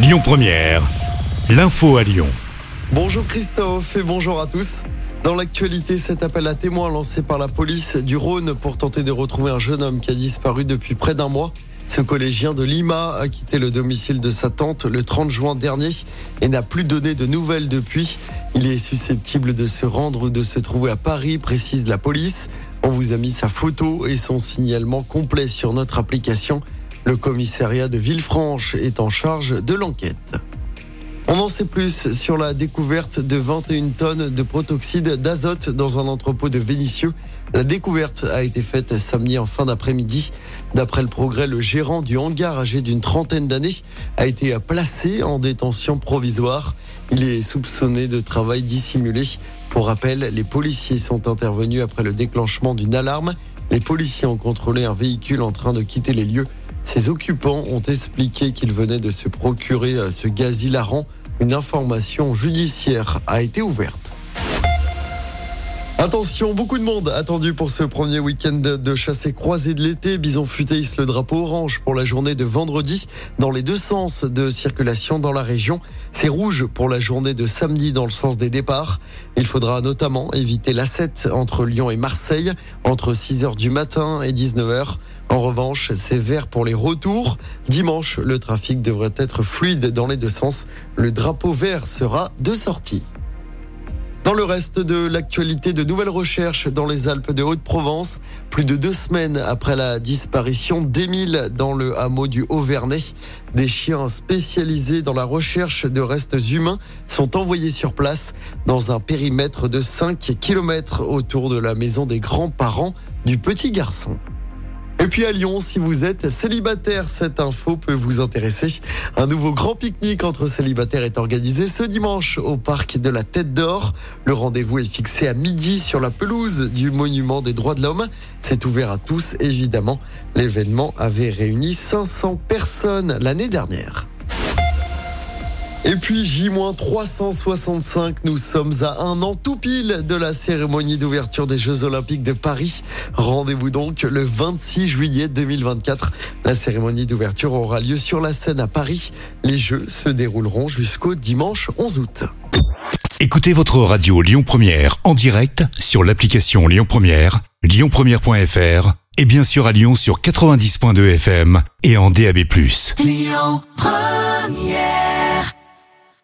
Lyon Première, l'info à Lyon. Bonjour Christophe et bonjour à tous. Dans l'actualité, cet appel à témoins lancé par la police du Rhône pour tenter de retrouver un jeune homme qui a disparu depuis près d'un mois. Ce collégien de Lima a quitté le domicile de sa tante le 30 juin dernier et n'a plus donné de nouvelles depuis. Il est susceptible de se rendre ou de se trouver à Paris, précise la police. On vous a mis sa photo et son signalement complet sur notre application. Le commissariat de Villefranche est en charge de l'enquête. On en sait plus sur la découverte de 21 tonnes de protoxyde d'azote dans un entrepôt de Vénissieux. La découverte a été faite samedi en fin d'après-midi. D'après le progrès, le gérant du hangar âgé d'une trentaine d'années a été placé en détention provisoire. Il est soupçonné de travail dissimulé. Pour rappel, les policiers sont intervenus après le déclenchement d'une alarme. Les policiers ont contrôlé un véhicule en train de quitter les lieux. Ses occupants ont expliqué qu'ils venaient de se procurer ce gaz hilarant. Une information judiciaire a été ouverte. Attention, beaucoup de monde attendu pour ce premier week-end de chassé croisé de l'été. Bison futé le drapeau orange pour la journée de vendredi dans les deux sens de circulation dans la région. C'est rouge pour la journée de samedi dans le sens des départs. Il faudra notamment éviter la 7 entre Lyon et Marseille entre 6h du matin et 19h. En revanche, c'est vert pour les retours. Dimanche, le trafic devrait être fluide dans les deux sens. Le drapeau vert sera de sortie. Dans le reste de l'actualité, de nouvelles recherches dans les Alpes de Haute-Provence. Plus de deux semaines après la disparition d'Émile dans le hameau du Haut-Vernay, des chiens spécialisés dans la recherche de restes humains sont envoyés sur place dans un périmètre de 5 km autour de la maison des grands-parents du petit garçon. Et puis à Lyon, si vous êtes célibataire, cette info peut vous intéresser. Un nouveau grand pique-nique entre célibataires est organisé ce dimanche au parc de la Tête d'Or. Le rendez-vous est fixé à midi sur la pelouse du monument des droits de l'homme. C'est ouvert à tous, évidemment. L'événement avait réuni 500 personnes l'année dernière. Et puis J-365, nous sommes à un an tout pile de la cérémonie d'ouverture des Jeux Olympiques de Paris. Rendez-vous donc le 26 juillet 2024. La cérémonie d'ouverture aura lieu sur la scène à Paris. Les Jeux se dérouleront jusqu'au dimanche 11 août. Écoutez votre radio Lyon Première en direct sur l'application Lyon Première, lyonpremière.fr et bien sûr à Lyon sur 90.2 FM et en DAB+. Lyon Première